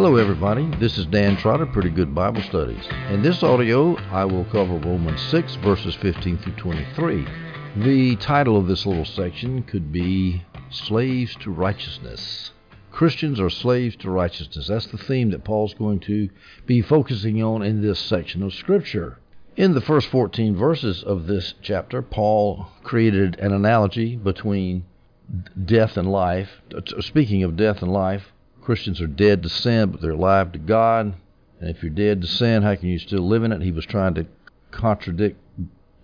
Hello, everybody. This is Dan Trotter, Pretty Good Bible Studies. In this audio, I will cover Romans 6, verses 15 through 23. The title of this little section could be Slaves to Righteousness. Christians are slaves to righteousness. That's the theme that Paul's going to be focusing on in this section of Scripture. In the first 14 verses of this chapter, Paul created an analogy between death and life. Speaking of death and life, Christians are dead to sin, but they're alive to God. And if you're dead to sin, how can you still live in it? He was trying to contradict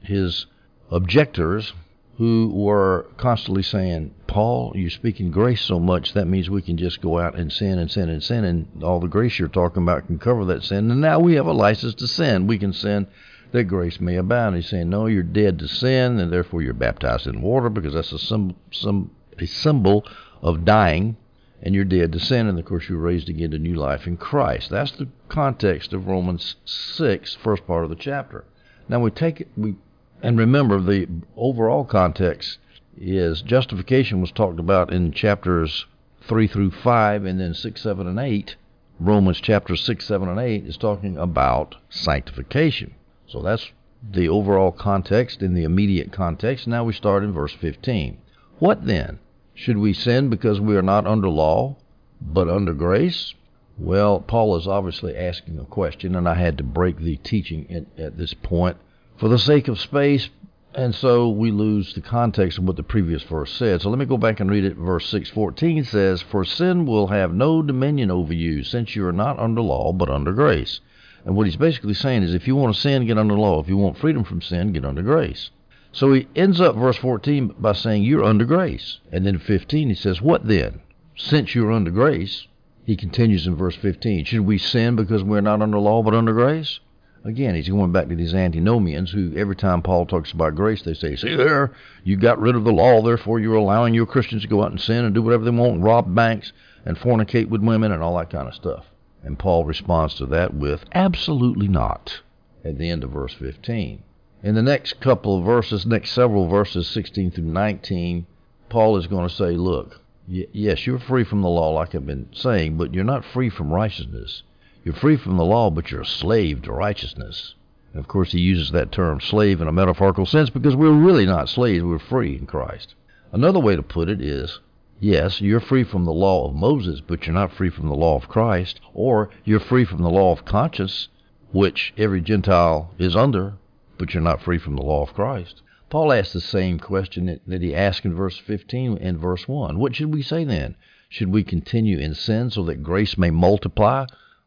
his objectors who were constantly saying, Paul, you speak in grace so much, that means we can just go out and sin and sin and sin, and all the grace you're talking about can cover that sin. And now we have a license to sin. We can sin that grace may abound. He's saying, no, you're dead to sin, and therefore you're baptized in water because that's a, sim- sim- a symbol of dying and you're dead to sin, and of course you're raised again to new life in Christ. That's the context of Romans 6, first part of the chapter. Now we take it, we and remember the overall context is justification was talked about in chapters 3 through 5 and then 6, 7, and 8. Romans chapter 6, 7, and 8 is talking about sanctification. So that's the overall context in the immediate context. Now we start in verse 15. What then? Should we sin because we are not under law, but under grace? Well, Paul is obviously asking a question, and I had to break the teaching at, at this point for the sake of space, and so we lose the context of what the previous verse said. So let me go back and read it. Verse 6:14 says, "For sin will have no dominion over you, since you are not under law, but under grace." And what he's basically saying is, if you want to sin, get under law. If you want freedom from sin, get under grace. So he ends up verse 14 by saying, You're under grace. And then 15 he says, What then? Since you're under grace, he continues in verse 15, Should we sin because we're not under law but under grace? Again, he's going back to these antinomians who, every time Paul talks about grace, they say, See there, you got rid of the law, therefore you're allowing your Christians to go out and sin and do whatever they want, rob banks and fornicate with women and all that kind of stuff. And Paul responds to that with, Absolutely not, at the end of verse 15. In the next couple of verses, next several verses, 16 through 19, Paul is going to say, look, yes, you're free from the law, like I've been saying, but you're not free from righteousness. You're free from the law, but you're a slave to righteousness. And of course, he uses that term slave in a metaphorical sense because we're really not slaves, we're free in Christ. Another way to put it is yes, you're free from the law of Moses, but you're not free from the law of Christ, or you're free from the law of conscience, which every Gentile is under, but you're not free from the law of Christ. Paul asked the same question that, that he asked in verse 15 and verse 1. What should we say then? Should we continue in sin so that grace may multiply?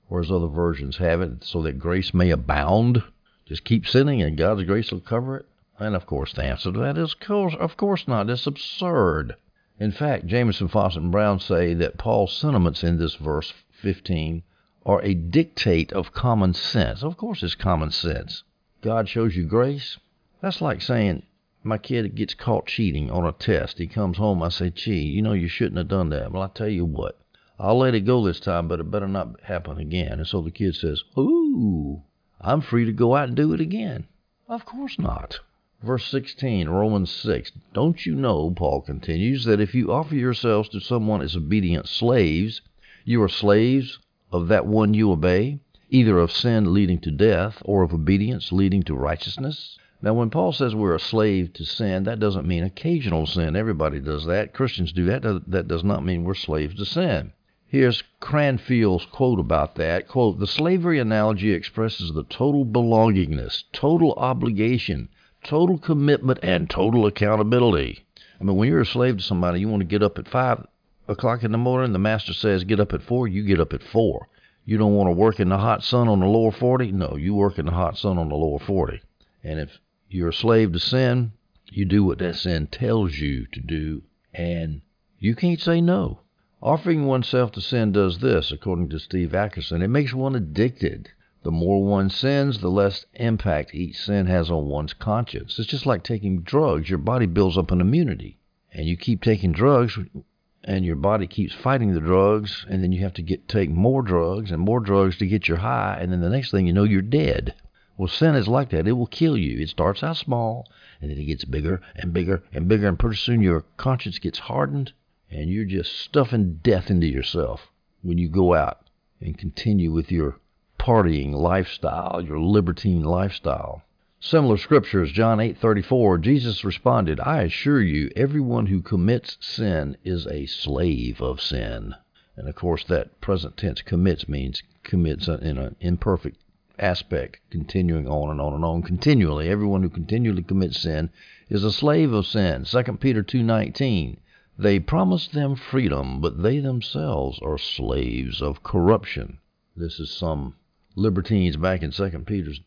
Or as other versions have it, so that grace may abound? Just keep sinning and God's grace will cover it? And of course, the answer to that is, of course, not. It's absurd. In fact, Jamieson, Fausset, and Brown say that Paul's sentiments in this verse 15 are a dictate of common sense. Of course, it's common sense. God shows you grace. That's like saying, my kid gets caught cheating on a test. He comes home, I say, gee, you know you shouldn't have done that. Well, I tell you what, I'll let it go this time, but it better not happen again. And so the kid says, ooh, I'm free to go out and do it again. Of course not. Verse 16, Romans 6. Don't you know, Paul continues, that if you offer yourselves to someone as obedient slaves, you are slaves of that one you obey, either of sin leading to death or of obedience leading to righteousness. Now, when Paul says we're a slave to sin, that doesn't mean occasional sin. Everybody does that. Christians do that. That does not mean we're slaves to sin. Here's Cranfield's quote about that. Quote, the slavery analogy expresses the total belongingness, total obligation, total commitment, and total accountability. I mean, when you're a slave to somebody, you want to get up at 5 o'clock in the morning. The master says get up at 4, you get up at 4. You don't want to work in the hot sun on the lower 40? No, you work in the hot sun on the lower 40. And if you're a slave to sin, you do what that sin tells you to do, and you can't say no. Offering oneself to sin does this, according to Steve Atkerson. It makes one addicted. The more one sins, the less impact each sin has on one's conscience. It's just like taking drugs. Your body builds up an immunity. And you keep taking drugs and your body keeps fighting the drugs, and then you have to get take more drugs and more drugs to get your high, and then the next thing you know, you're dead. Well, sin is like that. It will kill you. It starts out small, and then it gets bigger and bigger and bigger, and pretty soon your conscience gets hardened, and you're just stuffing death into yourself when you go out and continue with your partying lifestyle, your libertine lifestyle. Similar scriptures, John 8:34, Jesus responded, "I assure you, everyone who commits sin is a slave of sin." And of course, that present tense commits means commits in an imperfect aspect, continuing on and on and on continually. Everyone who continually commits sin is a slave of sin. 2 Peter 2:19. They promise them freedom, but they themselves are slaves of corruption. This is some libertines back in Second Peter's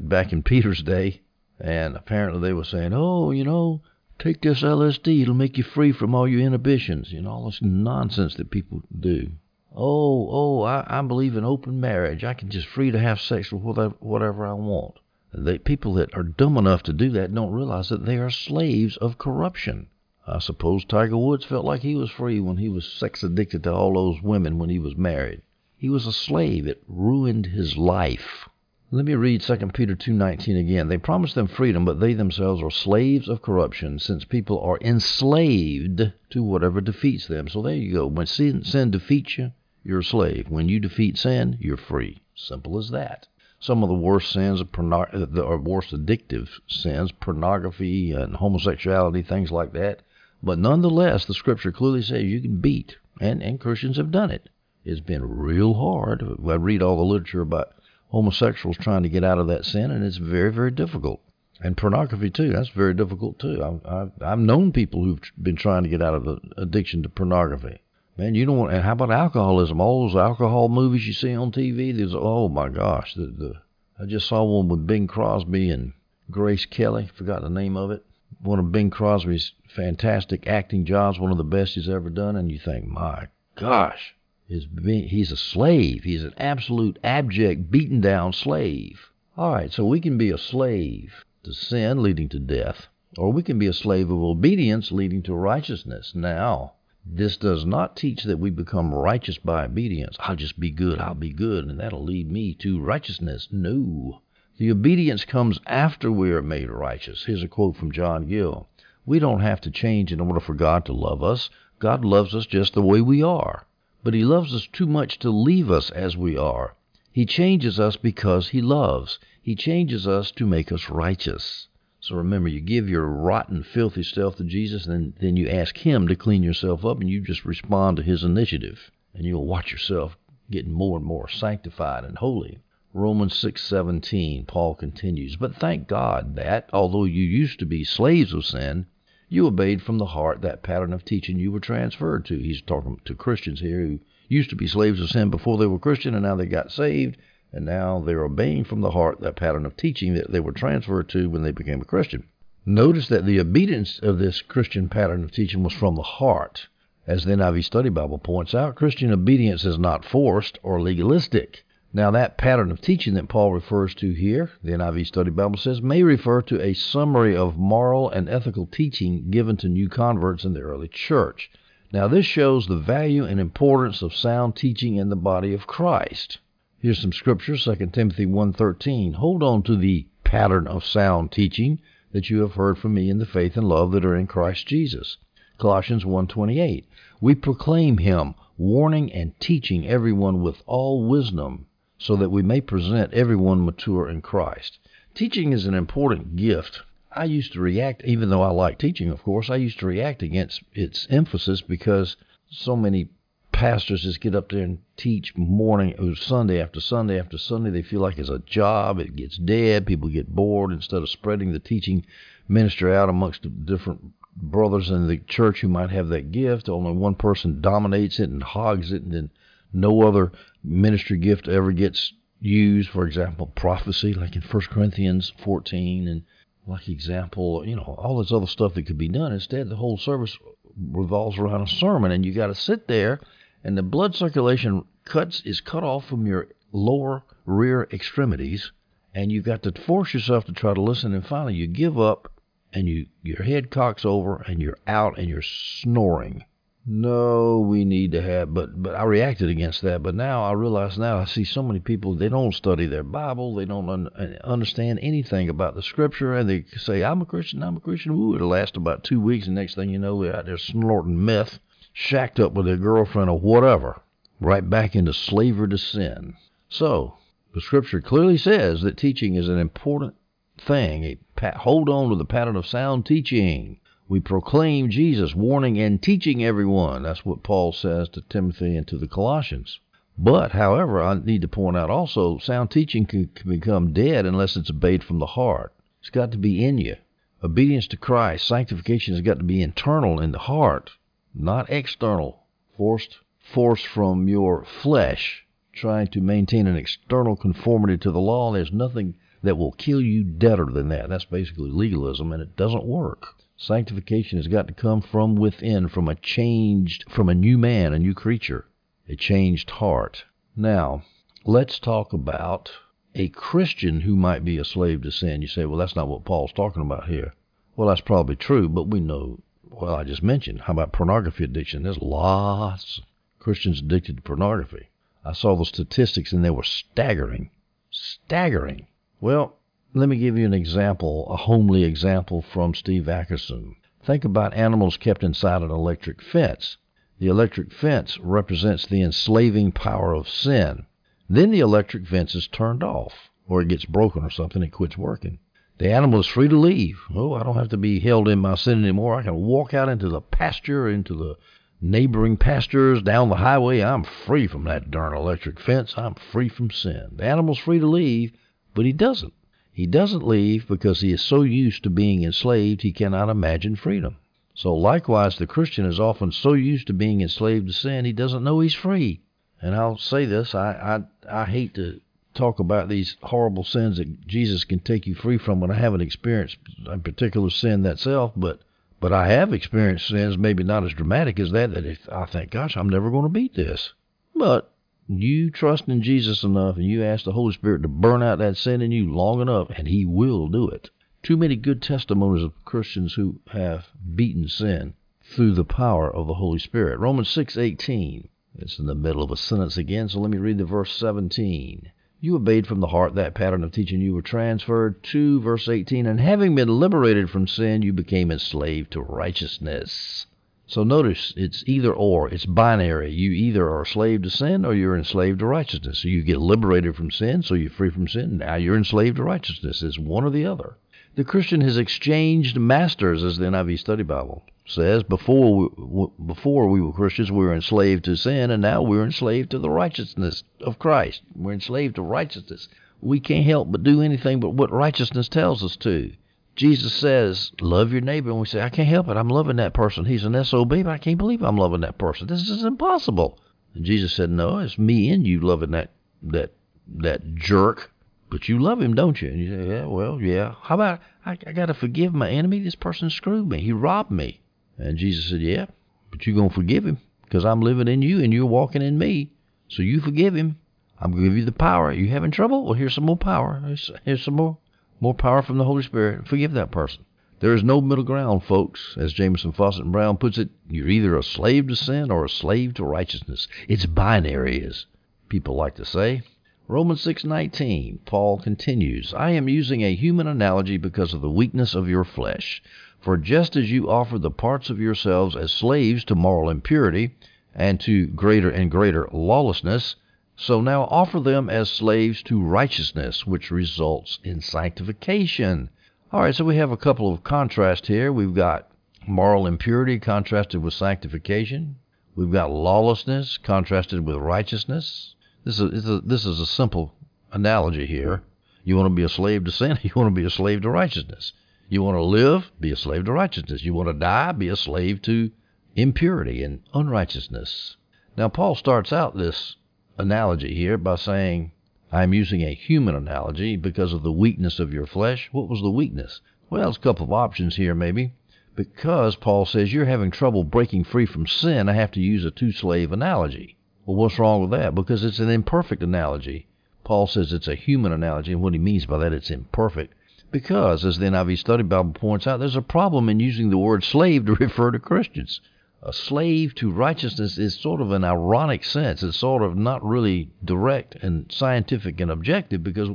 back in Peter's day, and apparently they were saying, "Oh, you know, take this LSD; it'll make you free from all your inhibitions." You know, all this nonsense that people do. Oh, oh, I, I believe in open marriage. I can just free to have sex with whatever, whatever I want. The people that are dumb enough to do that don't realize that they are slaves of corruption. I suppose Tiger Woods felt like he was free when he was sex addicted to all those women when he was married. He was a slave. It ruined his life. Let me read 2 Peter 2:19 again. They promise them freedom, but they themselves are slaves of corruption, since people are enslaved to whatever defeats them. So there you go. When sin, sin defeats you, you're a slave. When you defeat sin, you're free. Simple as that. Some of the worst sins, uh, or worst addictive sins, pornography and homosexuality, things like that. But nonetheless, the Scripture clearly says you can beat, and, and Christians have done it. It's been real hard. I read all the literature about homosexuals trying to get out of that sin, and it's very, very difficult. And pornography too. That's very difficult too. I've, I've, I've known people who've been trying to get out of the addiction to pornography. Man, you don't want. And how about alcoholism? All those alcohol movies you see on TV. There's oh my gosh. The, the I just saw one with Bing Crosby and Grace Kelly. Forgot the name of it. One of Bing Crosby's fantastic acting jobs. One of the best he's ever done. And you think, my gosh, is he's a slave. He's an absolute abject, beaten down slave. All right, so we can be a slave to sin, leading to death, or we can be a slave of obedience, leading to righteousness. Now, this does not teach that we become righteous by obedience. I'll just be good, I'll be good, and that'll lead me to righteousness. No. The obedience comes after we are made righteous. Here's a quote from John Gill We don't have to change in order for God to love us. God loves us just the way we are but he loves us too much to leave us as we are. He changes us because he loves. He changes us to make us righteous. So remember, you give your rotten, filthy self to Jesus, and then you ask him to clean yourself up, and you just respond to his initiative. And you'll watch yourself getting more and more sanctified and holy. Romans 6:17 Paul continues, "But thank God that although you used to be slaves of sin, you obeyed from the heart that pattern of teaching you were transferred to. He's talking to Christians here who used to be slaves of sin before they were Christian and now they got saved, and now they're obeying from the heart that pattern of teaching that they were transferred to when they became a Christian. Notice that the obedience of this Christian pattern of teaching was from the heart. As the NIV Study Bible points out, Christian obedience is not forced or legalistic. Now, that pattern of teaching that Paul refers to here, the NIV Study Bible says, may refer to a summary of moral and ethical teaching given to new converts in the early church. Now, this shows the value and importance of sound teaching in the body of Christ. Here's some scripture, 2 Timothy 1.13. Hold on to the pattern of sound teaching that you have heard from me in the faith and love that are in Christ Jesus. Colossians 1.28. We proclaim him, warning and teaching everyone with all wisdom so that we may present everyone mature in Christ. Teaching is an important gift. I used to react, even though I like teaching, of course, I used to react against its emphasis because so many pastors just get up there and teach morning, or Sunday after Sunday after Sunday. They feel like it's a job. It gets dead. People get bored instead of spreading the teaching ministry out amongst the different brothers in the church who might have that gift. Only one person dominates it and hogs it, and then no other ministry gift ever gets used. For example, prophecy, like in 1 Corinthians 14, and like example, you know, all this other stuff that could be done. Instead, the whole service revolves around a sermon, and you got to sit there, and the blood circulation cuts is cut off from your lower rear extremities, and you've got to force yourself to try to listen, and finally you give up, and you your head cocks over, and you're out, and you're snoring no, we need to have, but but I reacted against that. But now I realize now I see so many people they don't study their Bible, they don't un, understand anything about the Scripture, and they say I'm a Christian, I'm a Christian. Ooh, it'll last about two weeks, and next thing you know, they're out there snorting meth, shacked up with their girlfriend or whatever. right back into slavery to sin. So, the scripture clearly says that teaching is an important thing. A hold on to the pattern of sound teaching. We proclaim Jesus, warning and teaching everyone. That's what Paul says to Timothy and to the Colossians. But, however, I need to point out also, sound teaching can, can become dead unless it's obeyed from the heart. It's got to be in you. Obedience to Christ, sanctification has got to be internal in the heart, not external, forced, forced from your flesh, trying to maintain an external conformity to the law. There's nothing that will kill you deader than that. That's basically legalism, and it doesn't work. Sanctification has got to come from within, from a changed, from a new man, a new creature a changed heart. Now, let's talk about a Christian who might be a slave to sin. You say, well, that's not what Paul's talking about here. Well, that's probably true, but we know, well, I just mentioned, how about pornography addiction? There's lots of Christians addicted to pornography. I saw the statistics and they were staggering. Staggering. Well, let me give you an example, a homely example from Steve Atkerson. Think about animals kept inside an electric fence. The electric fence represents the enslaving power of sin. Then the electric fence is turned off, or it gets broken or something, it quits working. The animal is free to leave. Oh, I don't have to be held in my sin anymore. I can walk out into the pasture, into the neighboring pastures, down the highway. I'm free from that darn electric fence. I'm free from sin. The animal's free to leave, but he doesn't. He doesn't leave because he is so used to being enslaved he cannot imagine freedom. So likewise, the Christian is often so used to being enslaved to sin, he doesn't know he's free. And I'll say this: I I, I hate to talk about these horrible sins that Jesus can take you free from when I haven't experienced a particular sin thatself, but but I have experienced sins maybe not as dramatic as that that I think, gosh, I'm never going to beat this. But you trust in Jesus enough and you ask the Holy Spirit to burn out that sin in you long enough, and He will do it too many good testimonies of Christians who have beaten sin through the power of the Holy Spirit. Romans 6:18. It's in the middle of a sentence again, so let me read the verse 17. You obeyed from the heart that pattern of teaching you were transferred to verse 18, and having been liberated from sin, you became enslaved to righteousness. So notice it's either or, it's binary. You either are a slave to sin or you're enslaved to righteousness. So you get liberated from sin, so you're free from sin. Now you're enslaved to righteousness. It's one or the other. The Christian has exchanged masters, as the NIV Study Bible says. Before we, before we were Christians, we were enslaved to sin, and now we're enslaved to the righteousness of Christ. We're enslaved to righteousness. We can't help but do anything but what righteousness tells us to. Jesus says, Love your neighbor. And we say, I can't help it. I'm loving that person. He's an SOB, but I can't believe I'm loving that person. This is impossible. And Jesus said, No, it's me and you loving that that that jerk but you love him, don't you? And you say, yeah, well, yeah. How about I, I got to forgive my enemy? This person screwed me. He robbed me. And Jesus said, yeah, but you're going to forgive him because I'm living in you and you're walking in me. So you forgive him. I'm going to give you the power. Are you having trouble? Well, here's some more power. Here's, here's some more, more power from the Holy Spirit. Forgive that person. There is no middle ground, folks. As Jamieson Fausset, and Brown puts it, you're either a slave to sin or a slave to righteousness. It's binary, as people like to say. Romans 6:19 Paul continues, I am using a human analogy because of the weakness of your flesh. For just as you offer the parts of yourselves as slaves to moral impurity and to greater and greater lawlessness, so now offer them as slaves to righteousness, which results in sanctification. All right, so we have a couple of contrasts here. We've got moral impurity contrasted with sanctification. We've got lawlessness contrasted with righteousness. This is a, this is a simple analogy here. You want to be a slave to sin, you want to be a slave to righteousness. You want to live, be a slave to righteousness. You want to die, be a slave to impurity and unrighteousness. Now, Paul starts out this analogy here by saying, I'm using a human analogy because of the weakness of your flesh. What was the weakness? Well, there's a couple of options here, maybe. Because Paul says you're having trouble breaking free from sin, I have to use a two slave analogy. Well, what's wrong with that? Because it's an imperfect analogy. Paul says it's a human analogy, and what he means by that, it's imperfect. Because, as the NIV Study Bible points out, there's a problem in using the word slave to refer to Christians. A slave to righteousness is sort of an ironic sense. It's sort of not really direct and scientific and objective because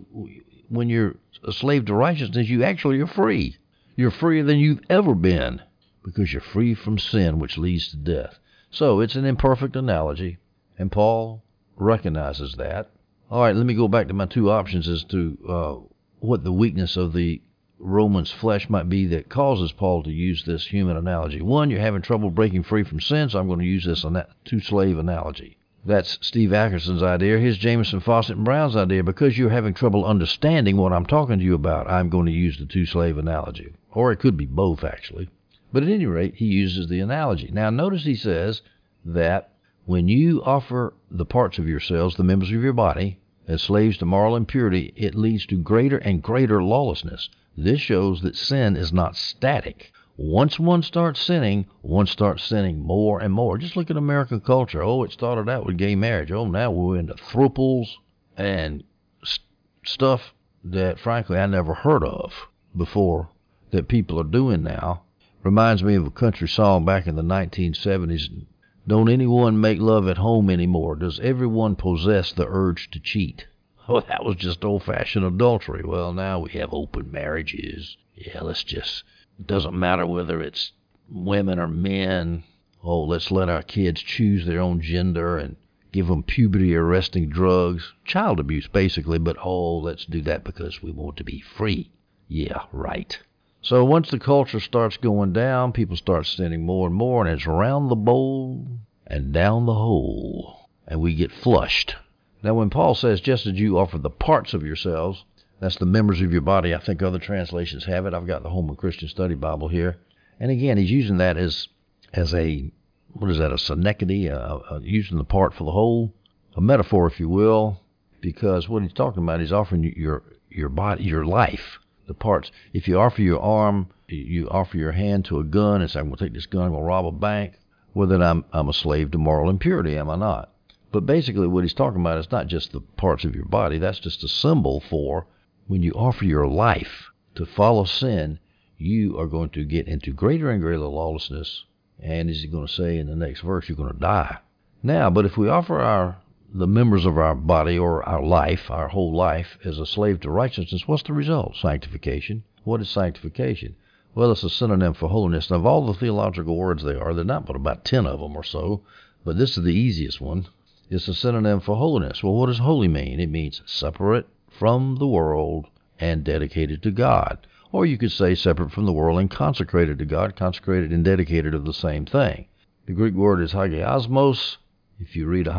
when you're a slave to righteousness, you actually are free. You're freer than you've ever been because you're free from sin, which leads to death. So it's an imperfect analogy And Paul recognizes that. All right, let me go back to my two options as to uh, what the weakness of the Roman's flesh might be that causes Paul to use this human analogy. One, you're having trouble breaking free from sin, so I'm going to use this two slave analogy. That's Steve Atkerson's idea. Here's Jamieson, Fausset, and Brown's idea. Because you're having trouble understanding what I'm talking to you about, I'm going to use the two slave analogy. Or it could be both, actually. But at any rate, he uses the analogy. Now, notice he says that when you offer the parts of yourselves, the members of your body, as slaves to moral impurity, it leads to greater and greater lawlessness. This shows that sin is not static. Once one starts sinning, one starts sinning more and more. Just look at American culture. Oh, it started out with gay marriage. Oh, now we're into thruples and st- stuff that, frankly, I never heard of before that people are doing now. Reminds me of a country song back in the 1970s. Don't anyone make love at home anymore? Does everyone possess the urge to cheat? Well, that was just old fashioned adultery. Well, now we have open marriages. Yeah, let's just, it doesn't matter whether it's women or men. Oh, let's let our kids choose their own gender and give them puberty arresting drugs. Child abuse, basically, but oh, let's do that because we want to be free. Yeah, right. So once the culture starts going down, people start sinning more and more, and it's around the bowl and down the hole, and we get flushed. Now, when Paul says, just as you offer the parts of yourselves, that's the members of your body. I think other translations have it. I've got the Holman Christian Study Bible here. And again, he's using that as as a, what is that, a synecdoche, uh, uh, using the part for the whole, a metaphor, if you will, because what he's talking about is offering your, your body, your life, the parts. If you offer your arm, you offer your hand to a gun and say, I'm going to take this gun, I'm going to rob a bank, well, then I'm, I'm a slave to moral impurity, am I not? But basically, what he's talking about is not just the parts of your body. That's just a symbol for when you offer your life to follow sin, you are going to get into greater and greater lawlessness. And as he's going to say in the next verse, you're going to die. Now, but if we offer our the members of our body or our life, our whole life, as a slave to righteousness, what's the result? Sanctification. What is sanctification? Well, it's a synonym for holiness. And of all the theological words there are, there are not but about ten of them or so, but this is the easiest one is a synonym for holiness. Well, what does holy mean? It means separate from the world and dedicated to God. Or you could say separate from the world and consecrated to God. Consecrated and dedicated are the same thing. The Greek word is hagiasmos. If you read a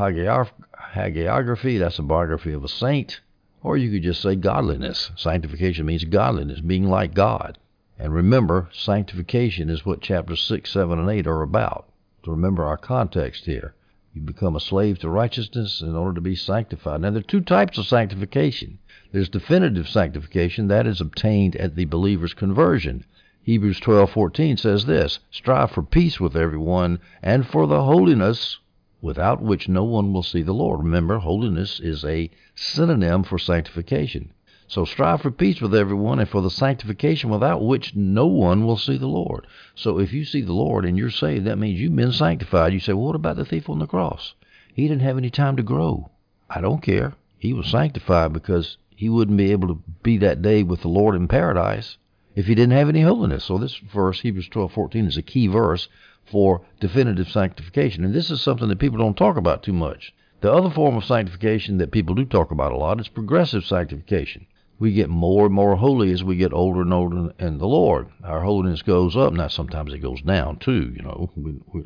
hagiography, that's a biography of a saint. Or you could just say godliness. Sanctification means godliness, being like God. And remember, sanctification is what chapters 6, 7, and 8 are about. To remember our context here. You become a slave to righteousness in order to be sanctified. Now, there are two types of sanctification. There's definitive sanctification that is obtained at the believer's conversion. Hebrews 12:14 says this: "Strive for peace with everyone and for the holiness without which no one will see the Lord." Remember, holiness is a synonym for sanctification. So strive for peace with everyone and for the sanctification without which no one will see the Lord. So if you see the Lord and you're saved, that means you've been sanctified. You say, well, what about the thief on the cross? He didn't have any time to grow. I don't care. He was sanctified because he wouldn't be able to be that day with the Lord in paradise if he didn't have any holiness. So this verse, Hebrews 12:14, is a key verse for definitive sanctification. And this is something that people don't talk about too much. The other form of sanctification that people do talk about a lot is progressive sanctification we get more and more holy as we get older and older in the Lord. Our holiness goes up. Now sometimes it goes down too. You know,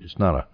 it's not a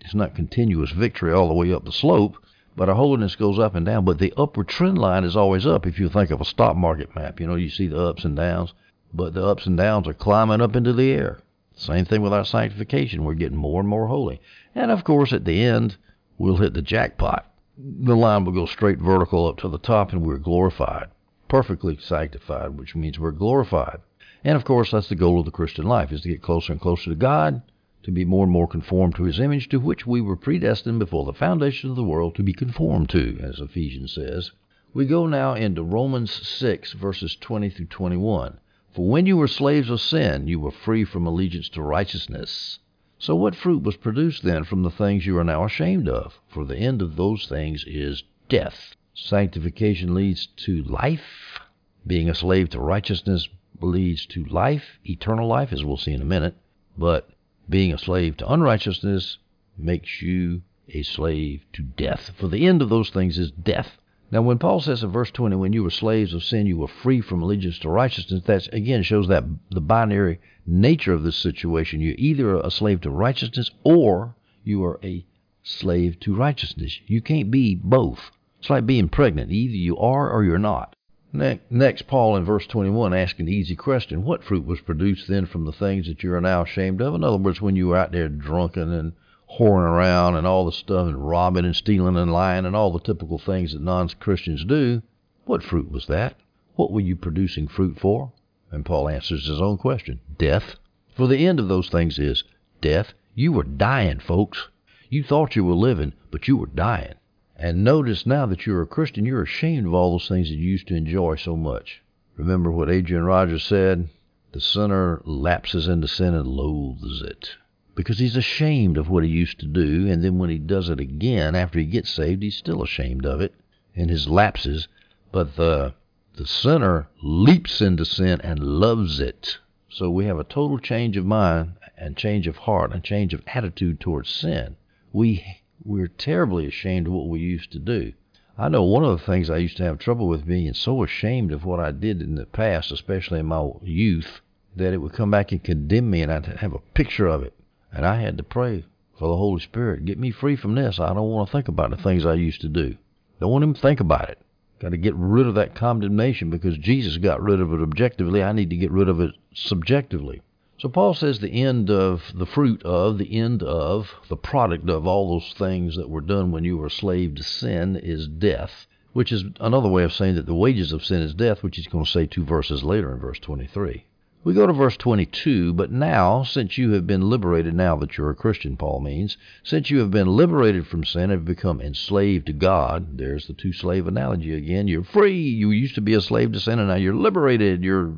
it's not continuous victory all the way up the slope, but our holiness goes up and down. But the upward trend line is always up. If you think of a stock market map, you know, you see the ups and downs, but the ups and downs are climbing up into the air. Same thing with our sanctification. We're getting more and more holy. And of course, at the end, we'll hit the jackpot. The line will go straight vertical up to the top, and we're glorified perfectly sanctified, which means we're glorified. And of course, that's the goal of the Christian life, is to get closer and closer to God, to be more and more conformed to his image, to which we were predestined before the foundation of the world to be conformed to, as Ephesians says. We go now into Romans 6, verses 20 through 21. For when you were slaves of sin, you were free from allegiance to righteousness. So what fruit was produced then from the things you are now ashamed of? For the end of those things is death. Sanctification leads to life. Being a slave to righteousness leads to life, eternal life, as we'll see in a minute. But being a slave to unrighteousness makes you a slave to death. For the end of those things is death. Now, when Paul says in verse 20, when you were slaves of sin, you were free from allegiance to righteousness, that again shows that the binary nature of this situation. You're either a slave to righteousness or you are a slave to righteousness. You can't be both. It's like being pregnant. Either you are or you're not. Next, Paul in verse 21 asks an easy question. What fruit was produced then from the things that you are now ashamed of? In other words, when you were out there drunken and whoring around and all the stuff and robbing and stealing and lying and all the typical things that non-Christians do, what fruit was that? What were you producing fruit for? And Paul answers his own question. Death. For the end of those things is death. You were dying, folks. You thought you were living, but you were dying. And notice now that you're a Christian, you're ashamed of all those things that you used to enjoy so much. Remember what Adrian Rogers said? The sinner lapses into sin and loathes it because he's ashamed of what he used to do, and then when he does it again after he gets saved, he's still ashamed of it in his lapses. But the the sinner leaps into sin and loves it. So we have a total change of mind and change of heart and change of attitude towards sin. We we're terribly ashamed of what we used to do. I know one of the things I used to have trouble with being so ashamed of what I did in the past, especially in my youth, that it would come back and condemn me, and I'd have a picture of it. And I had to pray for the Holy Spirit, get me free from this. I don't want to think about the things I used to do. Don't want even think about it. Got to get rid of that condemnation because Jesus got rid of it objectively. I need to get rid of it subjectively. So Paul says the end of the fruit of, the end of, the product of all those things that were done when you were a slave to sin is death, which is another way of saying that the wages of sin is death, which he's going to say two verses later in verse 23. We go to verse 22, but now, since you have been liberated, now that you're a Christian, Paul means, since you have been liberated from sin and have become enslaved to God, there's the two slave analogy again. You're free. You used to be a slave to sin, and now you're liberated. You're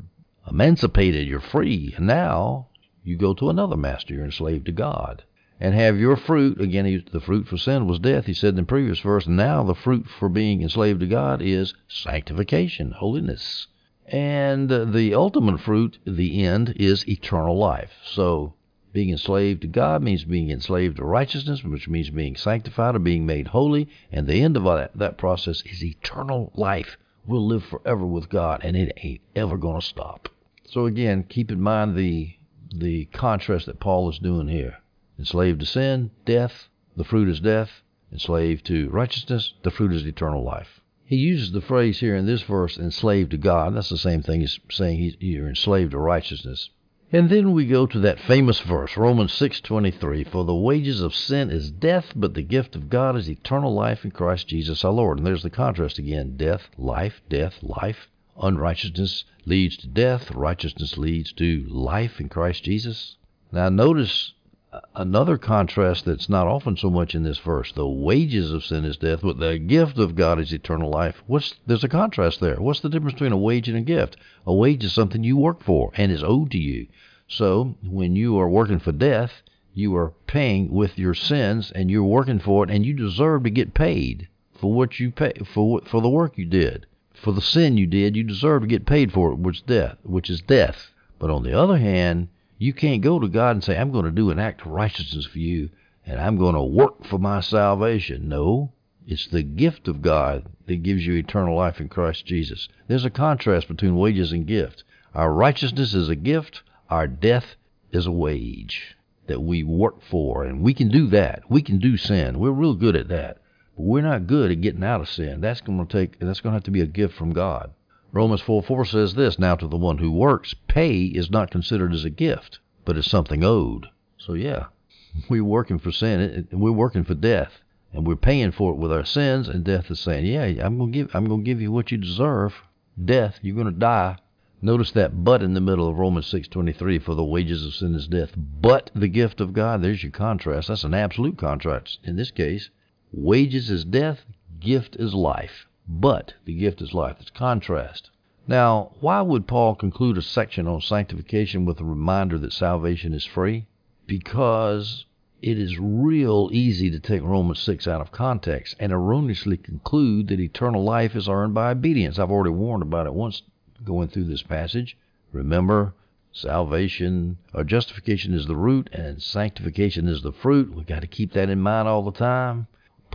emancipated, you're free. And now you go to another master, you're enslaved to God. And have your fruit, again, the fruit for sin was death, he said in the previous verse. Now the fruit for being enslaved to God is sanctification, holiness. And the ultimate fruit, the end, is eternal life. So being enslaved to God means being enslaved to righteousness, which means being sanctified or being made holy. And the end of that, that process is eternal life. We'll live forever with God, and it ain't ever going to stop. So again, keep in mind the the contrast that Paul is doing here. Enslaved to sin, death, the fruit is death. Enslaved to righteousness, the fruit is eternal life. He uses the phrase here in this verse, enslaved to God. That's the same thing as saying you're enslaved to righteousness. And then we go to that famous verse, Romans 6:23, "For the wages of sin is death, but the gift of God is eternal life in Christ Jesus our Lord." And there's the contrast again: death, life, death, life. Unrighteousness leads to death. Righteousness leads to life in Christ Jesus. Now, notice another contrast that's not often so much in this verse. The wages of sin is death, but the gift of God is eternal life. What's there's a contrast there. What's the difference between a wage and a gift? A wage is something you work for and is owed to you. So when you are working for death, you are paying with your sins and you're working for it and you deserve to get paid for what you pay for for the work you did for the sin you did, you deserve to get paid for it, which death, which is death. But on the other hand, you can't go to God and say, I'm going to do an act of righteousness for you, and I'm going to work for my salvation. No, it's the gift of God that gives you eternal life in Christ Jesus. There's a contrast between wages and gift. Our righteousness is a gift, our death is a wage that we work for, and we can do that. We can do sin. We're real good at that. We're not good at getting out of sin. That's going to take. That's going to have to be a gift from God. Romans 4 4 says this Now to the one who works, pay is not considered as a gift, but as something owed. So, yeah, we're working for sin, and we're working for death, and we're paying for it with our sins, and death is saying, Yeah, I'm going to give, I'm going to give you what you deserve. Death, you're going to die. Notice that but in the middle of Romans 6:23 for the wages of sin is death but the gift of God there's your contrast that's an absolute contrast in this case Wages is death, gift is life. But the gift is life. It's contrast. Now, why would Paul conclude a section on sanctification with a reminder that salvation is free? Because it is real easy to take Romans 6 out of context and erroneously conclude that eternal life is earned by obedience. I've already warned about it once going through this passage. Remember Salvation or justification is the root and sanctification is the fruit. We've got to keep that in mind all the time.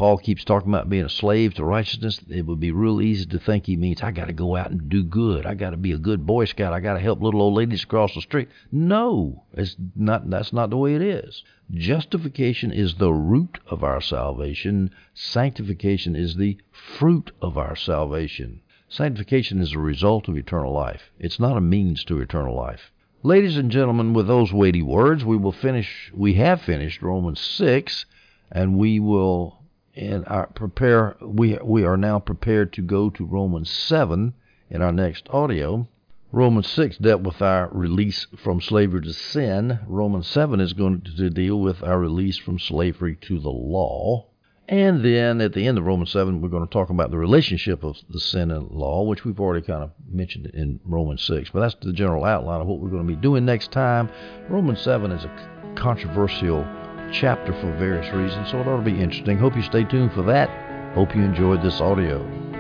Paul keeps talking about being a slave to righteousness. It would be real easy to think he means I got to go out and do good. I got to be a good Boy Scout. I got to help little old ladies across the street. No, it's not. That's not the way it is. Justification is the root of our salvation. Sanctification is the fruit of our salvation. Sanctification is a result of eternal life. It's not a means to eternal life. Ladies and gentlemen, with those weighty words, we will finish. We have finished Romans six, and we will and our prepare we we are now prepared to go to Romans 7 in our next audio. Romans 6 dealt with our release from slavery to sin. Romans 7 is going to deal with our release from slavery to the law. And then at the end of Romans 7, we're going to talk about the relationship of the sin and law, which we've already kind of mentioned in Romans 6. But that's the general outline of what we're going to be doing next time. Romans 7 is a controversial chapter for various reasons, so it ought to be interesting. Hope you stay tuned for that. Hope you enjoyed this audio.